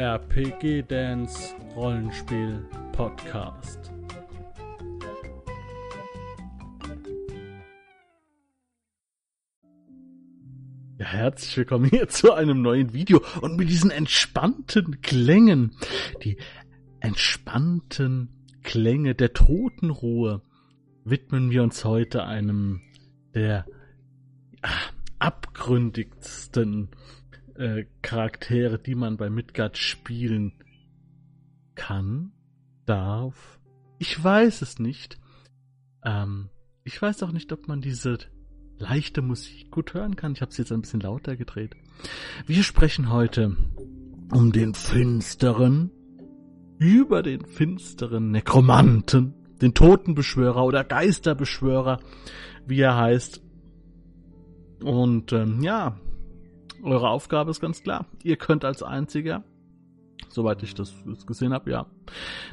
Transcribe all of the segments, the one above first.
RPG Dance Rollenspiel Podcast. Ja, herzlich willkommen hier zu einem neuen Video und mit diesen entspannten Klängen, die entspannten Klänge der Totenruhe, widmen wir uns heute einem der abgründigsten äh, Charaktere, die man bei Midgard spielen kann, darf. Ich weiß es nicht. Ähm, ich weiß auch nicht, ob man diese leichte Musik gut hören kann. Ich habe sie jetzt ein bisschen lauter gedreht. Wir sprechen heute um den finsteren, über den finsteren Nekromanten, den Totenbeschwörer oder Geisterbeschwörer, wie er heißt. Und ähm, ja, eure Aufgabe ist ganz klar. Ihr könnt als einziger, soweit ich das gesehen habe, ja,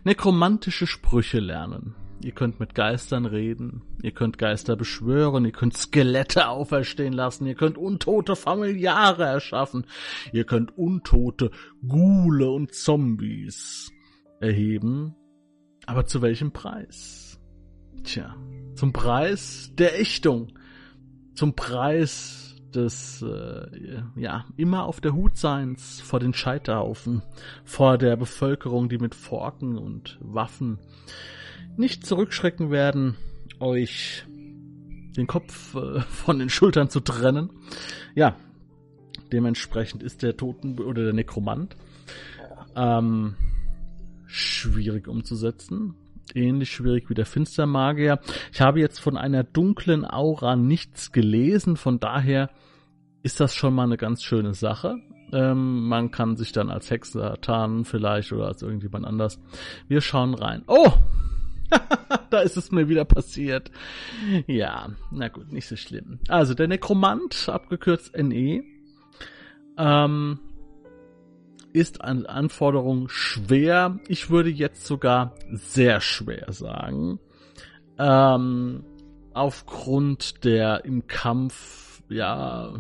nekromantische Sprüche lernen. Ihr könnt mit Geistern reden, ihr könnt Geister beschwören, ihr könnt Skelette auferstehen lassen, ihr könnt untote Familiare erschaffen, ihr könnt untote Ghule und Zombies erheben. Aber zu welchem Preis? Tja, zum Preis der Ächtung, zum Preis des äh, ja immer auf der Hut seins vor den Scheiterhaufen, vor der Bevölkerung, die mit Forken und Waffen nicht zurückschrecken werden, euch den Kopf äh, von den Schultern zu trennen. Ja, dementsprechend ist der Toten oder der Nekromant ähm, schwierig umzusetzen ähnlich schwierig wie der Finstermagier. Ich habe jetzt von einer dunklen Aura nichts gelesen, von daher ist das schon mal eine ganz schöne Sache. Ähm, man kann sich dann als Hexer tarnen vielleicht oder als irgendjemand anders. Wir schauen rein. Oh! da ist es mir wieder passiert. Ja, na gut, nicht so schlimm. Also der Nekromant, abgekürzt NE, ähm, ist an Anforderung schwer. Ich würde jetzt sogar sehr schwer sagen. Ähm, aufgrund der im Kampf, ja,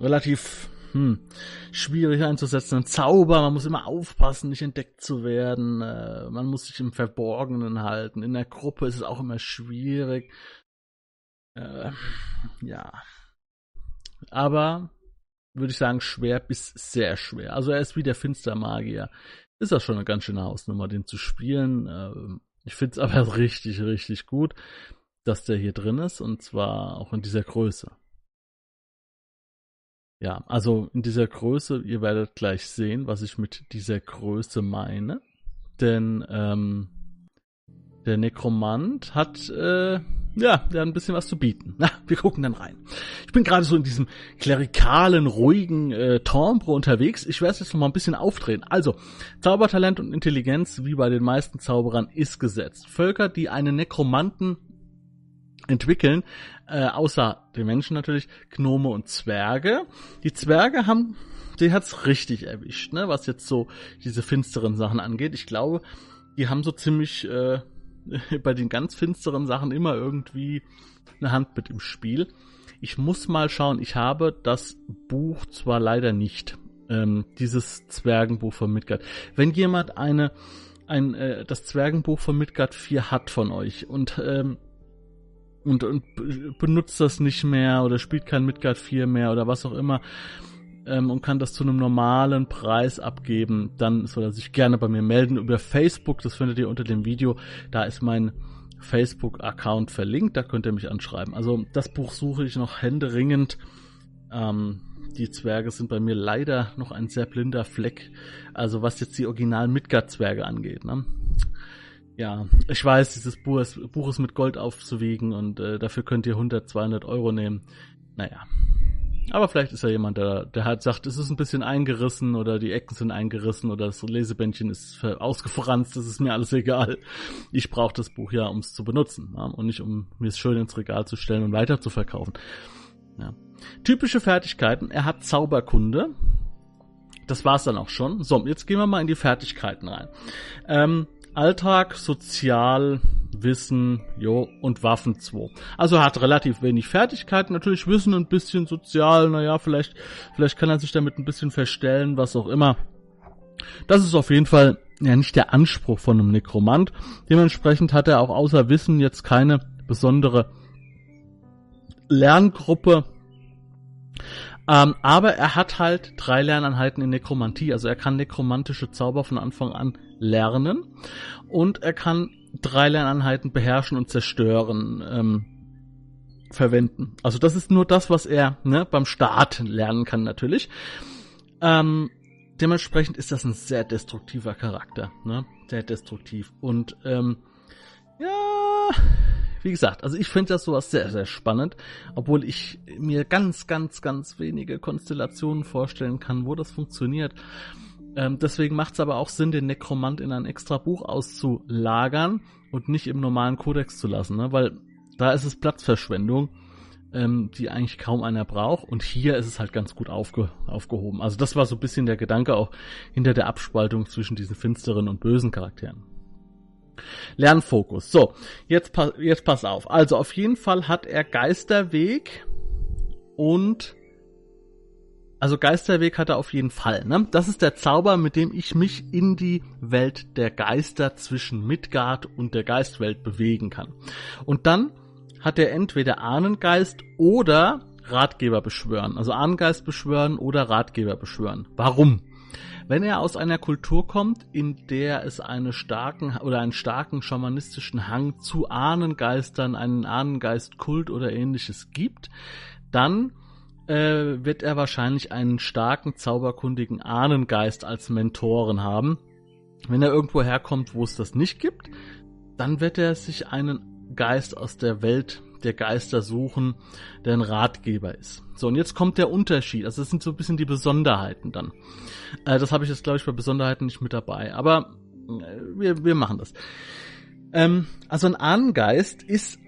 relativ hm, schwierig einzusetzen. Zauber, man muss immer aufpassen, nicht entdeckt zu werden. Äh, man muss sich im Verborgenen halten. In der Gruppe ist es auch immer schwierig. Äh, ja. Aber würde ich sagen, schwer bis sehr schwer. Also er ist wie der Finstermagier. Ist das schon eine ganz schöne Hausnummer, den zu spielen. Ähm, ich finde es aber richtig, richtig gut, dass der hier drin ist und zwar auch in dieser Größe. Ja, also in dieser Größe, ihr werdet gleich sehen, was ich mit dieser Größe meine. Denn ähm, der Nekromant hat äh, ja, der hat ein bisschen was zu bieten. Na, wir gucken dann rein. Ich bin gerade so in diesem klerikalen, ruhigen äh, Timbre unterwegs. Ich werde es jetzt noch mal ein bisschen aufdrehen. Also, Zaubertalent und Intelligenz, wie bei den meisten Zauberern, ist gesetzt. Völker, die einen Nekromanten entwickeln, äh, außer den Menschen natürlich, Gnome und Zwerge. Die Zwerge haben, die hat's richtig erwischt, ne, was jetzt so diese finsteren Sachen angeht. Ich glaube, die haben so ziemlich äh, bei den ganz finsteren Sachen immer irgendwie eine Hand mit im Spiel. Ich muss mal schauen, ich habe das Buch zwar leider nicht, ähm, dieses Zwergenbuch von Midgard. Wenn jemand eine, ein, äh, das Zwergenbuch von Midgard 4 hat von euch und, ähm, und, und benutzt das nicht mehr oder spielt kein Midgard 4 mehr oder was auch immer, ähm, und kann das zu einem normalen Preis abgeben, dann soll er sich gerne bei mir melden über Facebook. Das findet ihr unter dem Video. Da ist mein Facebook-Account verlinkt. Da könnt ihr mich anschreiben. Also das Buch suche ich noch händeringend. Ähm, die Zwerge sind bei mir leider noch ein sehr blinder Fleck. Also was jetzt die originalen Midgard-Zwerge angeht. Ne? Ja, ich weiß, dieses Buch ist, Buch ist mit Gold aufzuwiegen und äh, dafür könnt ihr 100, 200 Euro nehmen. Naja, aber vielleicht ist ja jemand, der, der halt sagt, es ist ein bisschen eingerissen oder die Ecken sind eingerissen oder das Lesebändchen ist ausgefranst, das ist mir alles egal. Ich brauche das Buch ja, um es zu benutzen ja, und nicht, um mir es schön ins Regal zu stellen und weiter zu verkaufen. Ja. Typische Fertigkeiten, er hat Zauberkunde. Das war's dann auch schon. So, jetzt gehen wir mal in die Fertigkeiten rein. Ähm, Alltag, Sozial, Wissen, jo, und Waffen 2. Also er hat relativ wenig Fertigkeiten, natürlich Wissen ein bisschen sozial, naja, vielleicht, vielleicht kann er sich damit ein bisschen verstellen, was auch immer. das ist auf jeden Fall ja nicht der Anspruch von einem Nekromant. Dementsprechend hat er auch außer Wissen jetzt keine besondere Lerngruppe. Ähm, aber er hat halt drei Lerneinheiten in Nekromantie. Also er kann nekromantische Zauber von Anfang an lernen. Und er kann drei Lerneinheiten beherrschen und zerstören. Ähm, verwenden. Also das ist nur das, was er ne, beim Start lernen kann natürlich. Ähm, dementsprechend ist das ein sehr destruktiver Charakter, ne? Sehr destruktiv. Und ähm, ja, wie gesagt, also ich finde das sowas sehr, sehr spannend, obwohl ich mir ganz, ganz, ganz wenige Konstellationen vorstellen kann, wo das funktioniert. Ähm, deswegen macht es aber auch Sinn, den Nekromant in ein extra Buch auszulagern und nicht im normalen Kodex zu lassen, ne? weil da ist es Platzverschwendung, ähm, die eigentlich kaum einer braucht. Und hier ist es halt ganz gut aufge aufgehoben. Also das war so ein bisschen der Gedanke auch hinter der Abspaltung zwischen diesen finsteren und bösen Charakteren. Lernfokus. So, jetzt, pa jetzt pass auf. Also auf jeden Fall hat er Geisterweg und also Geisterweg hat er auf jeden Fall. Ne? Das ist der Zauber, mit dem ich mich in die Welt der Geister zwischen Midgard und der Geistwelt bewegen kann. Und dann hat er entweder Ahnengeist oder Ratgeber beschwören. Also Ahnengeist beschwören oder Ratgeber beschwören. Warum? Wenn er aus einer Kultur kommt, in der es eine starken oder einen starken schamanistischen Hang zu Ahnengeistern, einen Ahnengeistkult oder ähnliches gibt, dann äh, wird er wahrscheinlich einen starken, zauberkundigen Ahnengeist als Mentoren haben. Wenn er irgendwo herkommt, wo es das nicht gibt, dann wird er sich einen Geist aus der Welt der Geister suchen, der ein Ratgeber ist. So, und jetzt kommt der Unterschied. Also das sind so ein bisschen die Besonderheiten dann. Äh, das habe ich jetzt, glaube ich, bei Besonderheiten nicht mit dabei. Aber äh, wir, wir machen das. Ähm, also ein Ahnengeist ist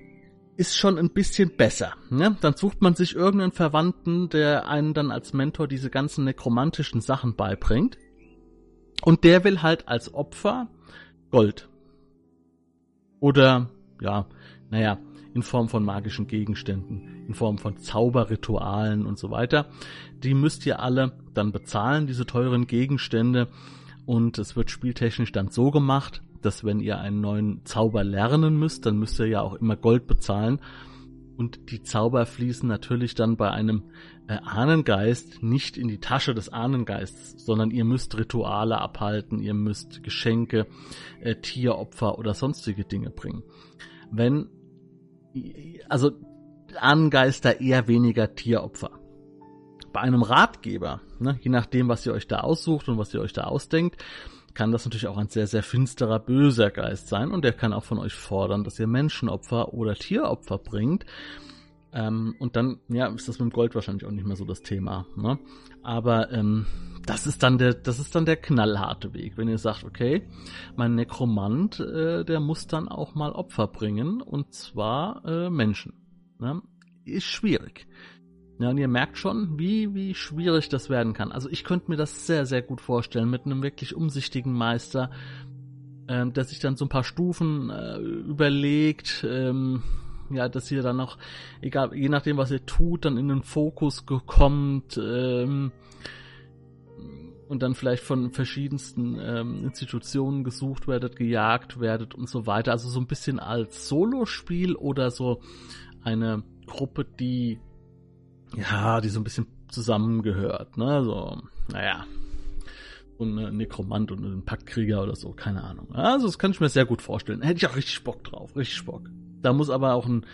ist schon ein bisschen besser. Ne? Dann sucht man sich irgendeinen Verwandten, der einen dann als Mentor diese ganzen nekromantischen Sachen beibringt. Und der will halt als Opfer Gold. Oder ja, naja, in Form von magischen Gegenständen, in Form von Zauberritualen und so weiter. Die müsst ihr alle dann bezahlen, diese teuren Gegenstände. Und es wird spieltechnisch dann so gemacht, dass wenn ihr einen neuen Zauber lernen müsst, dann müsst ihr ja auch immer Gold bezahlen. Und die Zauber fließen natürlich dann bei einem Ahnengeist nicht in die Tasche des Ahnengeists, sondern ihr müsst Rituale abhalten, ihr müsst Geschenke, äh, Tieropfer oder sonstige Dinge bringen. Wenn, also Ahnengeister eher weniger Tieropfer. Bei einem Ratgeber, ne, je nachdem, was ihr euch da aussucht und was ihr euch da ausdenkt, kann das natürlich auch ein sehr, sehr finsterer, böser Geist sein und der kann auch von euch fordern, dass ihr Menschenopfer oder Tieropfer bringt. Ähm, und dann, ja, ist das mit dem Gold wahrscheinlich auch nicht mehr so das Thema. Ne? Aber ähm, das ist dann der, das ist dann der knallharte Weg, wenn ihr sagt, okay, mein Nekromant, äh, der muss dann auch mal Opfer bringen und zwar äh, Menschen. Ne? Ist schwierig. Ja, und ihr merkt schon, wie, wie schwierig das werden kann. Also ich könnte mir das sehr, sehr gut vorstellen mit einem wirklich umsichtigen Meister, ähm, der sich dann so ein paar Stufen äh, überlegt, ähm, ja, dass ihr dann noch, egal, je nachdem, was ihr tut, dann in den Fokus kommt, ähm, und dann vielleicht von verschiedensten ähm, Institutionen gesucht werdet, gejagt werdet und so weiter. Also so ein bisschen als Solospiel oder so eine Gruppe, die ja, die so ein bisschen zusammengehört, ne? So, naja. Und ein Nekromant und ein Paktkrieger oder so, keine Ahnung. Also, das kann ich mir sehr gut vorstellen. Hätte ich auch richtig Bock drauf, richtig Bock. Da muss aber auch ein,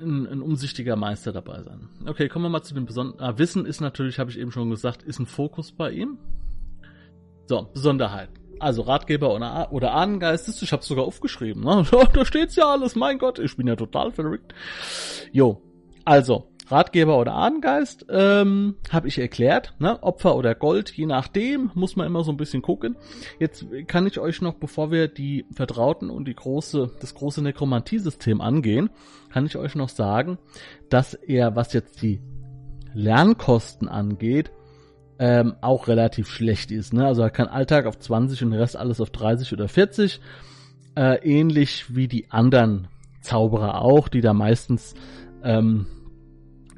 ein, ein umsichtiger Meister dabei sein. Okay, kommen wir mal zu dem besonderen. Ah, Wissen ist natürlich, habe ich eben schon gesagt, ist ein Fokus bei ihm. So, Besonderheit. Also Ratgeber oder, oder Ahnengeist ist, ich habe sogar aufgeschrieben. Ne? da steht's ja alles, mein Gott, ich bin ja total verrückt. Jo, also, Ratgeber oder Ahnengeist, ähm, habe ich erklärt, ne? Opfer oder Gold, je nachdem, muss man immer so ein bisschen gucken. Jetzt kann ich euch noch, bevor wir die Vertrauten und die große, das große Nekromantie-System angehen, kann ich euch noch sagen, dass er, was jetzt die Lernkosten angeht, ähm, auch relativ schlecht ist. Ne? Also er kann Alltag auf 20 und den Rest alles auf 30 oder 40. Äh, ähnlich wie die anderen Zauberer auch, die da meistens ähm,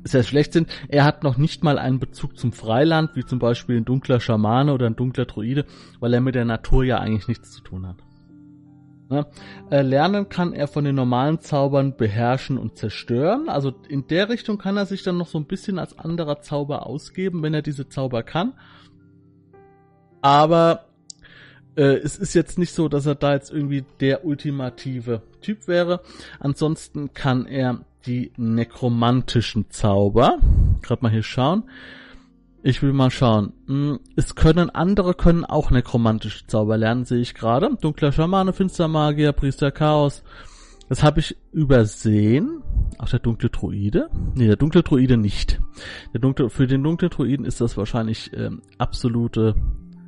sehr schlecht sind. Er hat noch nicht mal einen Bezug zum Freiland, wie zum Beispiel ein dunkler Schamane oder ein dunkler Druide, weil er mit der Natur ja eigentlich nichts zu tun hat. Ne? Äh, lernen kann er von den normalen Zaubern beherrschen und zerstören. Also in der Richtung kann er sich dann noch so ein bisschen als anderer Zauber ausgeben, wenn er diese Zauber kann. Aber äh, es ist jetzt nicht so, dass er da jetzt irgendwie der ultimative Typ wäre. Ansonsten kann er die nekromantischen Zauber. Gerade mal hier schauen. Ich will mal schauen. Hm, es können andere können auch nekromantische Zauber lernen, sehe ich gerade. Dunkler Schamane, Finstermagier, Priester Chaos. Das habe ich übersehen. Auch der dunkle Druide? Nee, der dunkle Druide nicht. Der dunkle, für den dunklen Druiden ist das wahrscheinlich ähm, absolute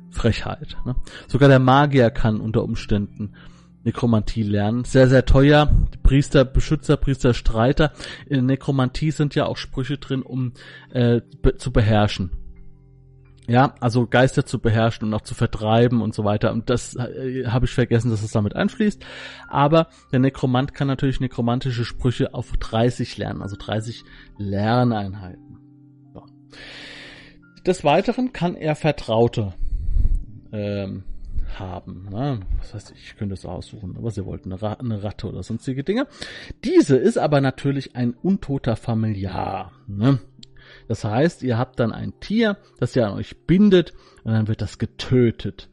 Frechheit. Ne? Sogar der Magier kann unter Umständen Nekromantie lernen. Sehr, sehr teuer. Priester, Beschützer, Priester, Streiter. In Nekromantie sind ja auch Sprüche drin, um äh, be zu beherrschen. Ja, also Geister zu beherrschen und auch zu vertreiben und so weiter. Und das äh, habe ich vergessen, dass es damit einfließt. Aber der Nekromant kann natürlich nekromantische Sprüche auf 30 lernen, also 30 Lerneinheiten. So. Des Weiteren kann er Vertraute ähm, haben. Ne? Was heißt, ich könnte es aussuchen, was ihr wollt, eine, Ra eine, Ratte oder sonstige Dinge. Diese ist aber natürlich ein untoter Familiar. Ne? Das heißt, ihr habt dann ein Tier, das ihr an euch bindet und dann wird das getötet.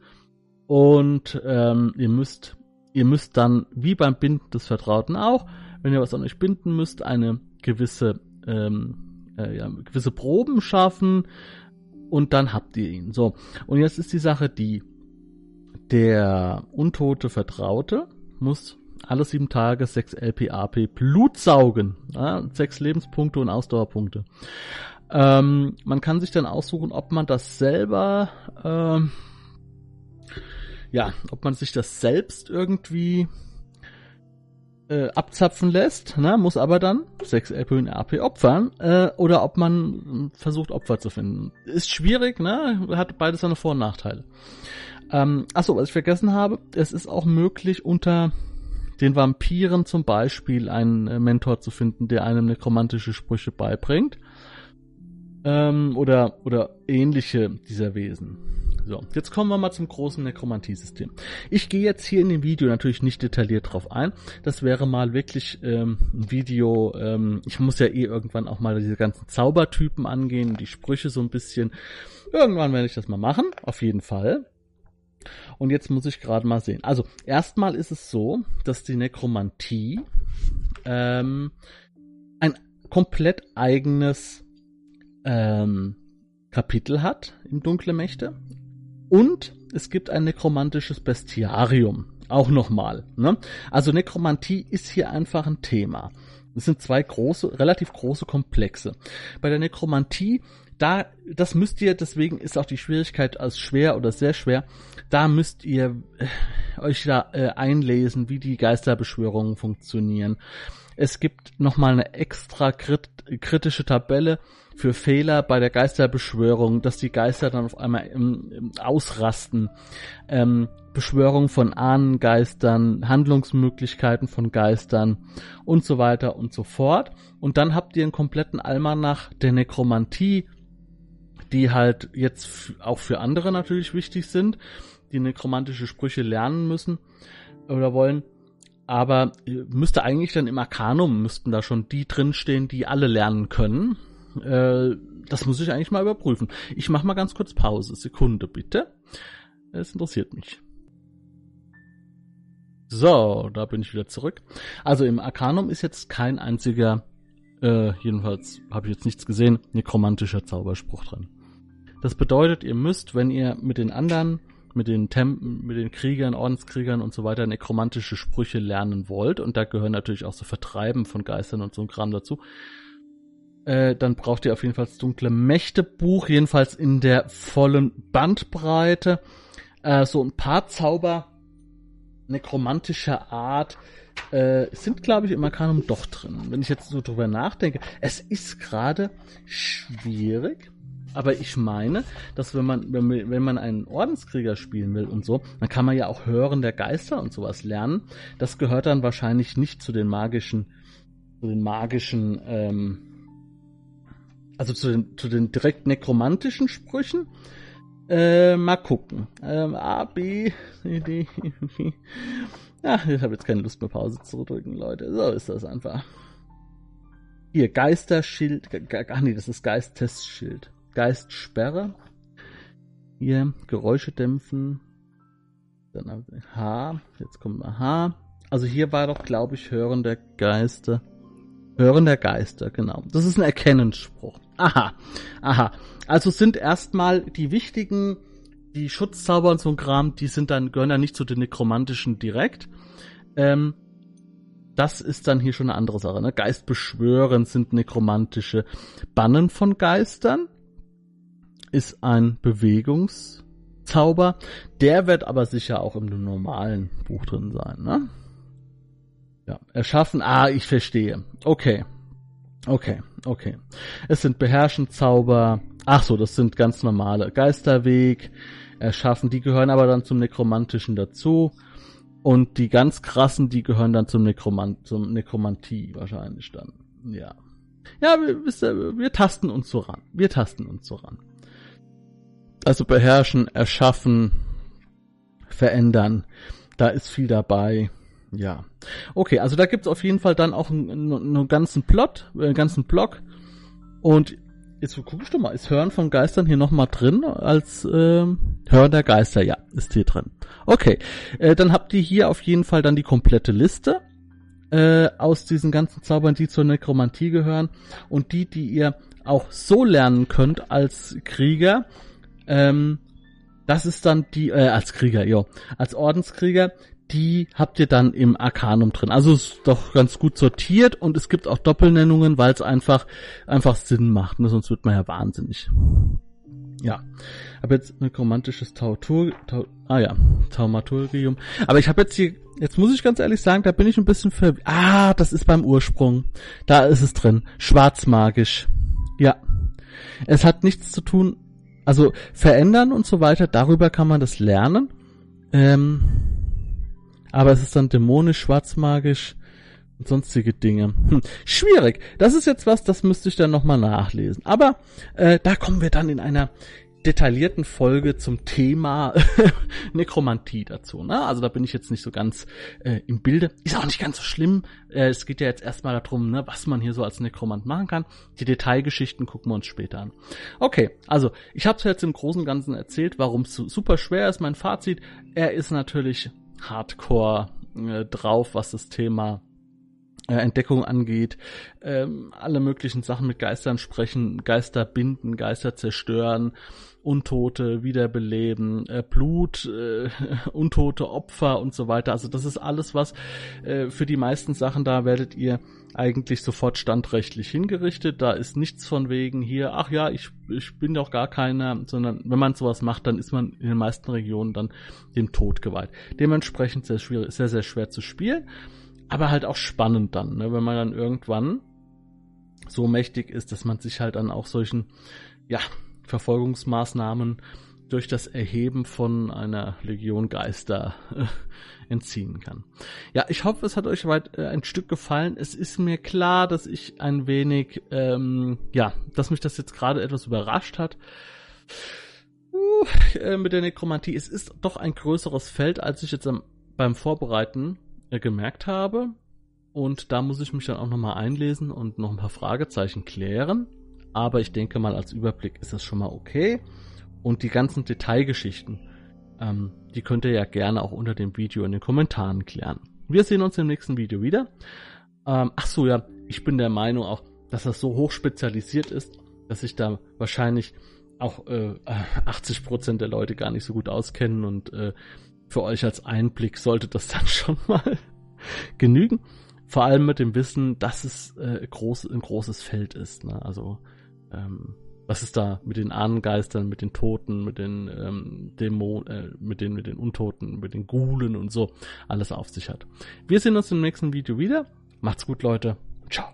Und ähm, ihr müsst, ihr müsst dann, wie beim Binden des Vertrauten auch, wenn ihr was an euch binden müsst, eine gewisse, ähm, äh, ja, gewisse Proben schaffen und dann habt ihr ihn. So, und jetzt ist die Sache die, der untote Vertraute muss alle sieben Tage sechs LPAP Blut saugen. Ja, sechs Lebenspunkte und Ausdauerpunkte. Ähm, man kann sich dann aussuchen, ob man das selber, ähm, ja, ob man sich das selbst irgendwie äh, abzapfen lässt, ne, muss aber dann 6 LP und AP opfern, äh, oder ob man versucht, Opfer zu finden. Ist schwierig, ne, hat beides seine Vor- und Nachteile. Ähm, achso, was ich vergessen habe, es ist auch möglich, unter den Vampiren zum Beispiel einen äh, Mentor zu finden, der einem nekromantische Sprüche beibringt. Ähm, oder, oder ähnliche dieser Wesen. So, jetzt kommen wir mal zum großen Nekromantie-System. Ich gehe jetzt hier in dem Video natürlich nicht detailliert drauf ein. Das wäre mal wirklich ähm, ein Video, ähm, ich muss ja eh irgendwann auch mal diese ganzen Zaubertypen angehen, die Sprüche so ein bisschen. Irgendwann werde ich das mal machen, auf jeden Fall. Und jetzt muss ich gerade mal sehen. Also, erstmal ist es so, dass die Nekromantie ähm, ein komplett eigenes ähm, Kapitel hat im Dunkle Mächte. Und es gibt ein nekromantisches Bestiarium. Auch nochmal. Ne? Also Nekromantie ist hier einfach ein Thema. Es sind zwei große, relativ große Komplexe. Bei der Nekromantie da, das müsst ihr, deswegen ist auch die Schwierigkeit als schwer oder sehr schwer, da müsst ihr äh, euch da äh, einlesen, wie die Geisterbeschwörungen funktionieren. Es gibt nochmal eine extra krit kritische Tabelle für Fehler bei der Geisterbeschwörung, dass die Geister dann auf einmal im, ausrasten. Ähm, Beschwörung von Ahnengeistern, Handlungsmöglichkeiten von Geistern und so weiter und so fort. Und dann habt ihr einen kompletten Almanach der Nekromantie, die halt jetzt auch für andere natürlich wichtig sind, die nekromantische Sprüche lernen müssen oder wollen. Aber äh, müsste eigentlich dann im Arcanum müssten da schon die drinstehen, die alle lernen können. Äh, das muss ich eigentlich mal überprüfen. Ich mach mal ganz kurz Pause. Sekunde bitte. Es interessiert mich. So, da bin ich wieder zurück. Also im Arcanum ist jetzt kein einziger, äh, jedenfalls habe ich jetzt nichts gesehen, nekromantischer Zauberspruch drin. Das bedeutet, ihr müsst, wenn ihr mit den anderen, mit den Tempen, mit den Kriegern, Ordenskriegern und so weiter nekromantische Sprüche lernen wollt, und da gehören natürlich auch so Vertreiben von Geistern und so ein Kram dazu, äh, dann braucht ihr auf jeden Fall das dunkle Mächtebuch, jedenfalls in der vollen Bandbreite. Äh, so ein paar Zauber nekromantischer Art äh, sind, glaube ich, im Arcanum doch drin. Wenn ich jetzt so drüber nachdenke, es ist gerade schwierig, aber ich meine, dass wenn man, wenn, wenn man einen Ordenskrieger spielen will und so, dann kann man ja auch Hören der Geister und sowas lernen. Das gehört dann wahrscheinlich nicht zu den magischen, zu den magischen, ähm, also zu den, zu den direkt nekromantischen Sprüchen. Äh, mal gucken. Ähm, A, B, C, D, E. Ach, ich habe jetzt keine Lust mehr Pause zu drücken, Leute. So ist das einfach. Hier, Geisterschild. Ach nee, das ist Geisttestschild. Geistsperre. Hier, Geräusche dämpfen. Dann H. Jetzt kommt mal H. Also hier war doch, glaube ich, Hören der Geister. Hören der Geister, genau. Das ist ein Erkennensspruch. Aha. Aha. Also sind erstmal die wichtigen, die Schutzzauber und so ein Kram, die sind dann, gehören dann nicht zu den Nekromantischen direkt. Ähm, das ist dann hier schon eine andere Sache. Ne? Geist beschwören sind nekromantische Bannen von Geistern. Ist ein Bewegungszauber. Der wird aber sicher auch im normalen Buch drin sein. Ne? Ja, erschaffen. Ah, ich verstehe. Okay. Okay, okay. Es sind Beherrschenzauber. Ach so, das sind ganz normale Geisterweg. Erschaffen. Die gehören aber dann zum Nekromantischen dazu. Und die ganz krassen, die gehören dann zum Nekromant, zum Nekromantie wahrscheinlich dann. Ja. Ja, wir, wir, wir tasten uns so ran. Wir tasten uns so ran. Also beherrschen, erschaffen, verändern. Da ist viel dabei. Ja. Okay, also da gibt's auf jeden Fall dann auch einen, einen ganzen Plot, einen ganzen Block. Und Jetzt guckst du mal, ist Hören von Geistern hier nochmal drin als äh, Hören der Geister? Ja, ist hier drin. Okay, äh, dann habt ihr hier auf jeden Fall dann die komplette Liste äh, aus diesen ganzen Zaubern, die zur Nekromantie gehören und die, die ihr auch so lernen könnt als Krieger. Ähm, das ist dann die, äh, als Krieger, jo, als Ordenskrieger, die habt ihr dann im Arcanum drin. Also ist doch ganz gut sortiert und es gibt auch Doppelnennungen, weil es einfach, einfach Sinn macht, ne? sonst wird man ja wahnsinnig. Ja, habe jetzt ein romantisches Tautur, Tau, ah ja, Taumaturgium. Aber ich habe jetzt hier, jetzt muss ich ganz ehrlich sagen, da bin ich ein bisschen ver... Ah, das ist beim Ursprung. Da ist es drin. Schwarzmagisch. Ja. Es hat nichts zu tun, also verändern und so weiter, darüber kann man das lernen. Ähm, aber es ist dann dämonisch, schwarzmagisch und sonstige Dinge. Hm, schwierig. Das ist jetzt was, das müsste ich dann nochmal nachlesen. Aber äh, da kommen wir dann in einer detaillierten Folge zum Thema Nekromantie dazu. Ne? Also da bin ich jetzt nicht so ganz äh, im Bilde. Ist auch nicht ganz so schlimm. Äh, es geht ja jetzt erstmal darum, ne, was man hier so als Nekromant machen kann. Die Detailgeschichten gucken wir uns später an. Okay, also ich habe es jetzt im Großen und Ganzen erzählt, warum es super schwer ist. Mein Fazit, er ist natürlich hardcore äh, drauf, was das Thema äh, Entdeckung angeht, ähm, alle möglichen Sachen mit Geistern sprechen, Geister binden, Geister zerstören, Untote wiederbeleben, äh, Blut, äh, untote Opfer und so weiter. Also das ist alles was äh, für die meisten Sachen da werdet ihr eigentlich sofort standrechtlich hingerichtet. Da ist nichts von wegen hier, ach ja, ich, ich bin doch gar keiner, sondern wenn man sowas macht, dann ist man in den meisten Regionen dann dem Tod geweiht. Dementsprechend sehr schwierig, sehr, sehr schwer zu spielen, aber halt auch spannend dann, ne, wenn man dann irgendwann so mächtig ist, dass man sich halt dann auch solchen, ja, Verfolgungsmaßnahmen durch das Erheben von einer Legion Geister äh, entziehen kann. Ja, ich hoffe, es hat euch weit äh, ein Stück gefallen. Es ist mir klar, dass ich ein wenig, ähm, ja, dass mich das jetzt gerade etwas überrascht hat. Uh, äh, mit der Nekromantie. Es ist doch ein größeres Feld, als ich jetzt am, beim Vorbereiten äh, gemerkt habe. Und da muss ich mich dann auch nochmal einlesen und noch ein paar Fragezeichen klären. Aber ich denke mal, als Überblick ist das schon mal okay. Und die ganzen Detailgeschichten, ähm, die könnt ihr ja gerne auch unter dem Video in den Kommentaren klären. Wir sehen uns im nächsten Video wieder. Ähm, ach so, ja, ich bin der Meinung auch, dass das so hoch spezialisiert ist, dass sich da wahrscheinlich auch äh, 80% der Leute gar nicht so gut auskennen und äh, für euch als Einblick sollte das dann schon mal genügen. Vor allem mit dem Wissen, dass es äh, groß, ein großes Feld ist. Ne? Also ähm, was ist da mit den Ahnengeistern, mit den Toten, mit den ähm, Dämonen, äh, mit den mit den Untoten, mit den Gulen und so alles auf sich hat. Wir sehen uns im nächsten Video wieder. Macht's gut, Leute. Ciao.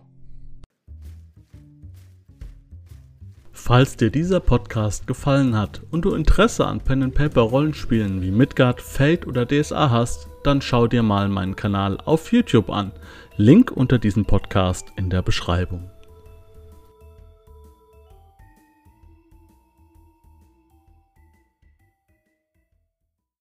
Falls dir dieser Podcast gefallen hat und du Interesse an Pen and Paper Rollenspielen wie Midgard, Fate oder DSA hast, dann schau dir mal meinen Kanal auf YouTube an. Link unter diesem Podcast in der Beschreibung.